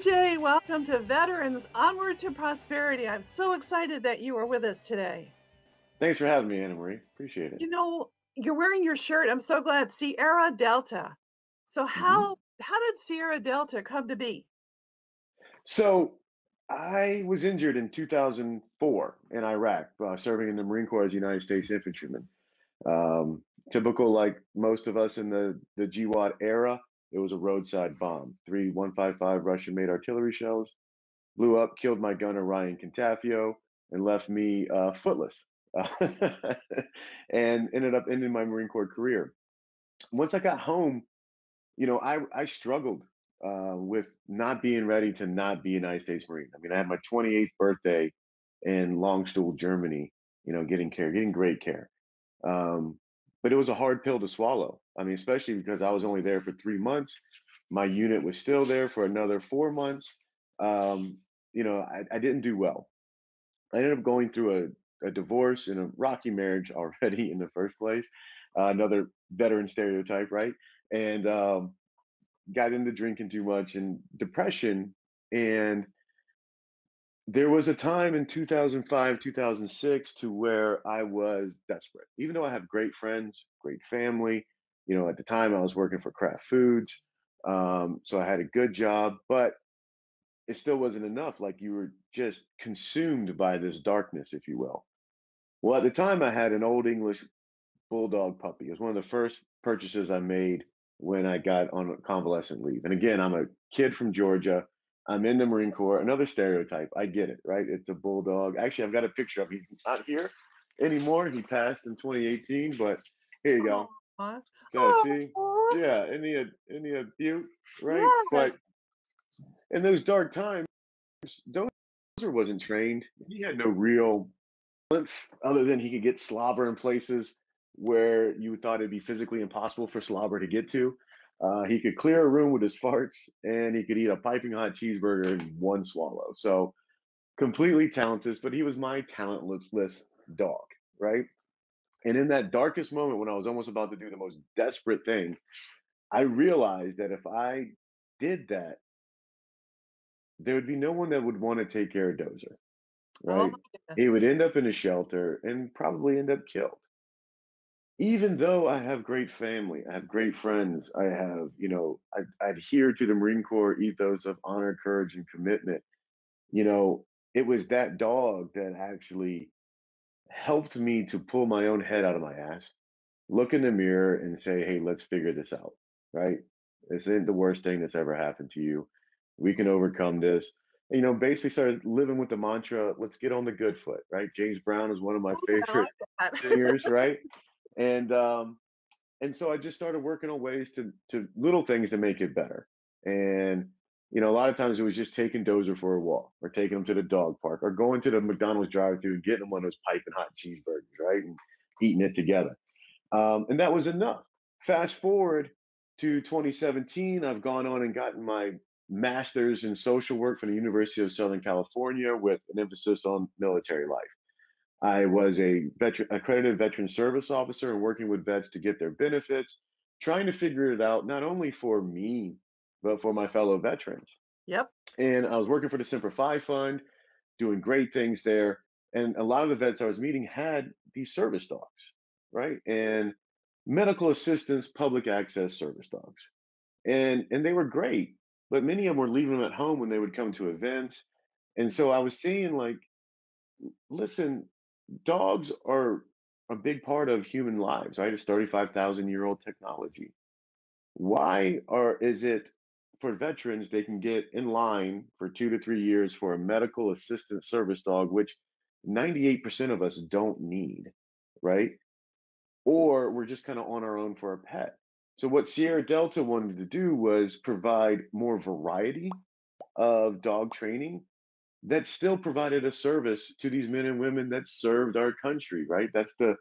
BJ, welcome to Veterans Onward to Prosperity. I'm so excited that you are with us today. Thanks for having me, Anna Marie. Appreciate it. You know, you're wearing your shirt. I'm so glad. Sierra Delta. So hmm how how did Sierra Delta come to be? So I was injured in 2004 in Iraq, uh, serving in the Marine Corps as a United States infantryman. Um, typical, like most of us in the the GWOT era, it was a roadside bomb. Three 155 Russian-made artillery shells blew up, killed my gunner Ryan Cantafio, and left me uh, footless, and ended up ending my Marine Corps career. Once I got home, you know, I I struggled uh, with not being ready to not be a United States Marine. I mean, I had my 28th birthday in Landstuhl, Germany. You know, getting care, getting great care. Um, but it was a hard pill to swallow. I mean, especially because I was only there for three months. My unit was still there for another four months. Um, you know, I, I didn't do well. I ended up going through a, a divorce and a rocky marriage already in the first place. Uh, another veteran stereotype, right? And um, got into drinking too much and depression. And there was a time in 2005, 2006 to where I was desperate. Even though I have great friends, great family, you know, at the time I was working for Kraft Foods. Um, so I had a good job, but it still wasn't enough. Like you were just consumed by this darkness, if you will. Well, at the time I had an old English bulldog puppy. It was one of the first purchases I made when I got on convalescent leave. And again, I'm a kid from Georgia. I'm in the Marine Corps. Another stereotype. I get it, right? It's a bulldog. Actually, I've got a picture of him. He's not here anymore. He passed in 2018, but here you go. Aw. So oh, see, Oh, yeah, any any a beaut, right? yes. But in those dark times, Dozer wasn't trained. He had no real other than he could get slobber in places where you thought it'd be physically impossible for slobber to get to. Uh, he could clear a room with his farts, and he could eat a piping hot cheeseburger in one swallow. So completely talentless, but he was my talentless dog, right? And in that darkest moment when I was almost about to do the most desperate thing, I realized that if I did that, there would be no one that would want to take care of Dozer, Oh right? my He would end up in a shelter and probably end up killed. Even though I have great family, I have great friends, I have, you know, I, I adhere to the Marine Corps ethos of honor, courage, and commitment. You know, it was that dog that actually helped me to pull my own head out of my ass, look in the mirror and say, hey, let's figure this out, right? This isn't the worst thing that's ever happened to you. We can overcome this. And, you know, basically started living with the mantra, let's get on the good foot, right? James Brown is one of my Oh, favorite singers, right? And um, and so I just started working on ways to to little things to make it better. And you know, a lot of times it was just taking Dozer for a walk, or taking him to the dog park, or going to the McDonald's drive-through and getting him one of those piping hot cheeseburgers, right, and eating it together. Um, and that was enough. Fast forward to 2017, I've gone on and gotten my master's in social work from the University of Southern California with an emphasis on military life. I was a veteran, accredited veteran service officer and working with vets to get their benefits, trying to figure it out not only for me, but for my fellow veterans. Yep. And I was working for the Semper Fi Fund, doing great things there. And a lot of the vets I was meeting had these service dogs, right? And medical assistance, public access service dogs. And and they were great, but many of them were leaving them at home when they would come to events. And so I was seeing like, listen, dogs are a big part of human lives, right? It's 35,000 year old technology. Why are is it for veterans they can get in line for two to three years for a medical assistance service dog, which 98% of us don't need, right? Or we're just kind of on our own for a pet. So what Sierra Delta wanted to do was provide more variety of dog training that still provided a service to these men and women that served our country, right? That's the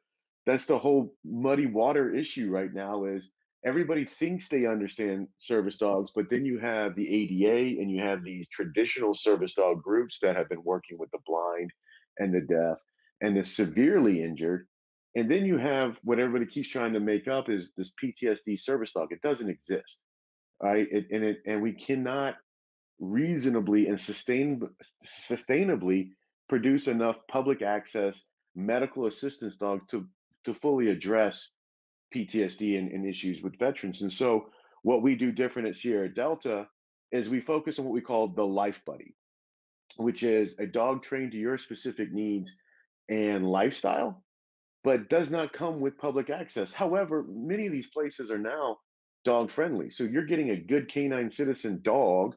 that's the whole muddy water issue right now is everybody thinks they understand service dogs, but then you have the ADA and you have these traditional service dog groups that have been working with the blind and the deaf and the severely injured. And then you have what everybody keeps trying to make up is this PTSD service dog. It doesn't exist, right? It, and it and we cannot reasonably and sustain, sustainably produce enough public access medical assistance dogs to, to fully address PTSD and, and issues with veterans. And so, what we do different at Sierra Delta is we focus on what we call the life buddy, which is a dog trained to your specific needs and lifestyle, but does not come with public access. However, many of these places are now dog friendly. So you're getting a good canine citizen dog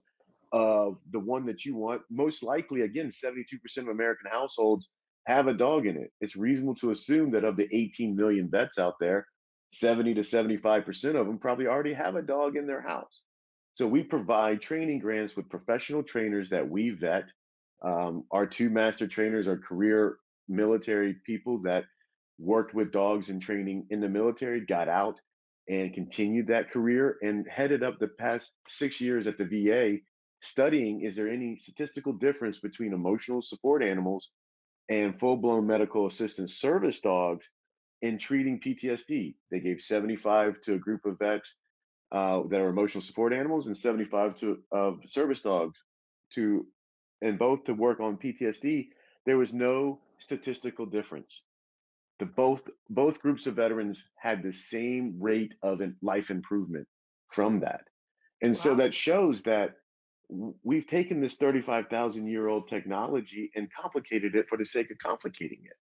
of the one that you want. Most likely, again, 72% of American households have a dog in it. It's reasonable to assume that of the 18 million vets out there, 70 to 75% of them probably already have a dog in their house. So we provide training grants with professional trainers that we vet. Um, our two master trainers are career military people that worked with dogs in training in the military, got out and continued that career and headed up the past six years at the VA studying is there any statistical difference between emotional support animals and full blown medical assistance service dogs in treating PTSD. They gave 75 to a group of vets uh, that are emotional support animals and 75 to of service dogs to and both to work on PTSD. There was no statistical difference. The both both groups of veterans had the same rate of life improvement from that. And wow. so that shows that we've taken this 35,000 year old technology and complicated it for the sake of complicating it.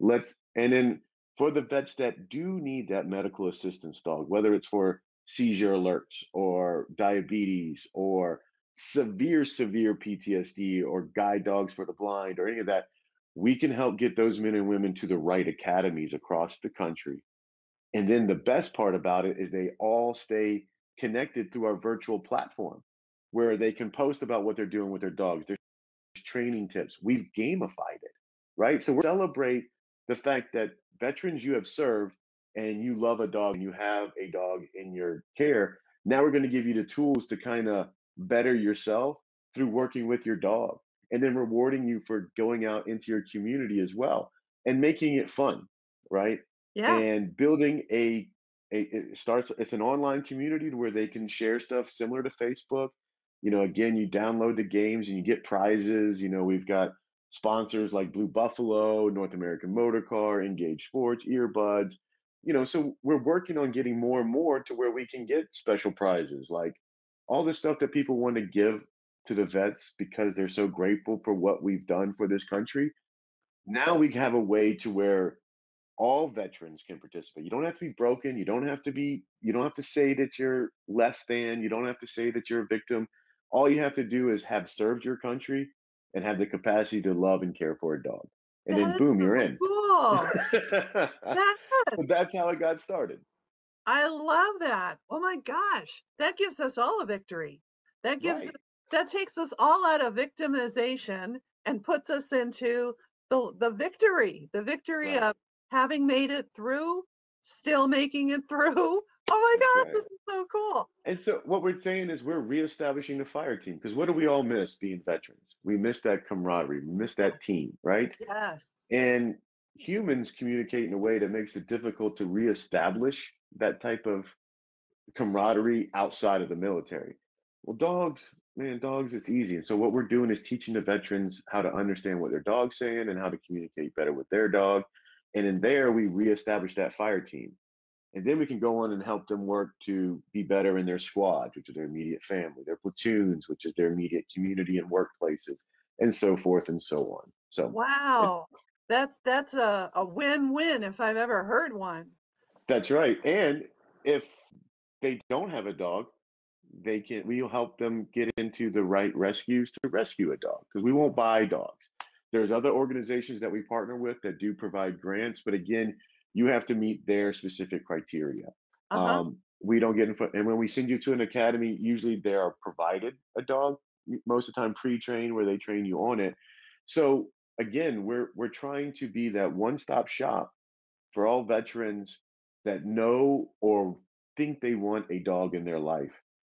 Let's and then for the vets that do need that medical assistance dog, whether it's for seizure alerts or diabetes or severe, severe PTSD or guide dogs for the blind or any of that, we can help get those men and women to the right academies across the country. And then the best part about it is they all stay connected through our virtual platform where they can post about what they're doing with their dogs. There's training tips. We've gamified it, right? So we celebrate the fact that veterans you have served and you love a dog and you have a dog in your care. Now we're going to give you the tools to kind of better yourself through working with your dog and then rewarding you for going out into your community as well and making it fun, right? Yeah. And building a, a it starts it's an online community where they can share stuff similar to Facebook you know, again, you download the games and you get prizes. You know, we've got sponsors like Blue Buffalo, North American Motor Car, Engage Sports, Earbuds. You know, so we're working on getting more and more to where we can get special prizes, like all the stuff that people want to give to the vets because they're so grateful for what we've done for this country. Now we have a way to where all veterans can participate. You don't have to be broken. You don't have to be, you don't have to say that you're less than. You don't have to say that you're a victim all you have to do is have served your country and have the capacity to love and care for a dog. And then boom, you're in. Cool. that's, that's how it got started. I love that. Oh my gosh. That gives us all a victory. That gives right. that takes us all out of victimization and puts us into the the victory. The victory right. of having made it through, still making it through, Oh my God, right. this is so cool. And so what we're saying is we're reestablishing the fire team because what do we all miss being veterans? We miss that camaraderie, we miss that team, right? Yes. And humans communicate in a way that makes it difficult to reestablish that type of camaraderie outside of the military. Well, dogs, man, dogs, it's easy. And so what we're doing is teaching the veterans how to understand what their dog's saying and how to communicate better with their dog. And in there, we reestablish that fire team. And then we can go on and help them work to be better in their squads, which is their immediate family, their platoons, which is their immediate community and workplaces, and so forth and so on. So wow, that's that's a, a win-win if I've ever heard one. That's right. And if they don't have a dog, they can we'll help them get into the right rescues to rescue a dog because we won't buy dogs. There's other organizations that we partner with that do provide grants, but again, you have to meet their specific criteria. Uh-huh. Um, we don't get in front, and when we send you to an academy, usually they are provided a dog, most of the time pre-trained, where they train you on it. So again, we're we're trying to be that one-stop shop for all veterans that know or think they want a dog in their life,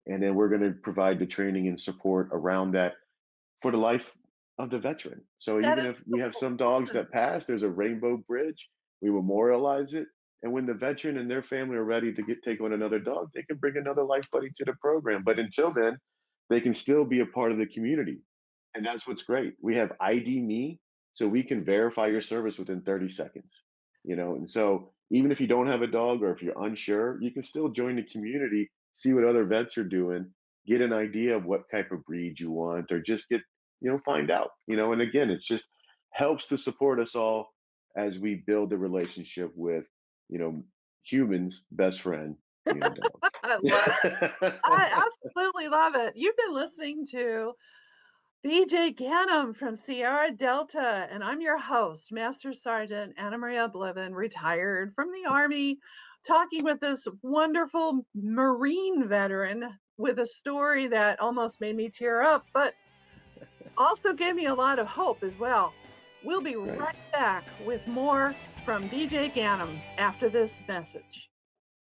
and then we're going to provide the training and support around that for the life of the veteran. So that even if we have some dogs that pass, there's a rainbow bridge we memorialize it. And when the veteran and their family are ready to get take on another dog, they can bring another life buddy to the program. But until then, they can still be a part of the community. And that's what's great. We have ID.me, so we can verify your service within 30 seconds. You know, and so even if you don't have a dog or if you're unsure, you can still join the community, see what other vets are doing, get an idea of what type of breed you want, or just get, you know, find out. You know, and again, it's just helps to support us all as we build a relationship with, you know, humans' best friend. I love it. I absolutely love it. You've been listening to BJ Ganem from Sierra Delta, and I'm your host, Master Sergeant Anna Maria Bliven, retired from the Army, talking with this wonderful Marine veteran with a story that almost made me tear up, but also gave me a lot of hope as well. We'll be right, back with more from BJ Ganem after this message.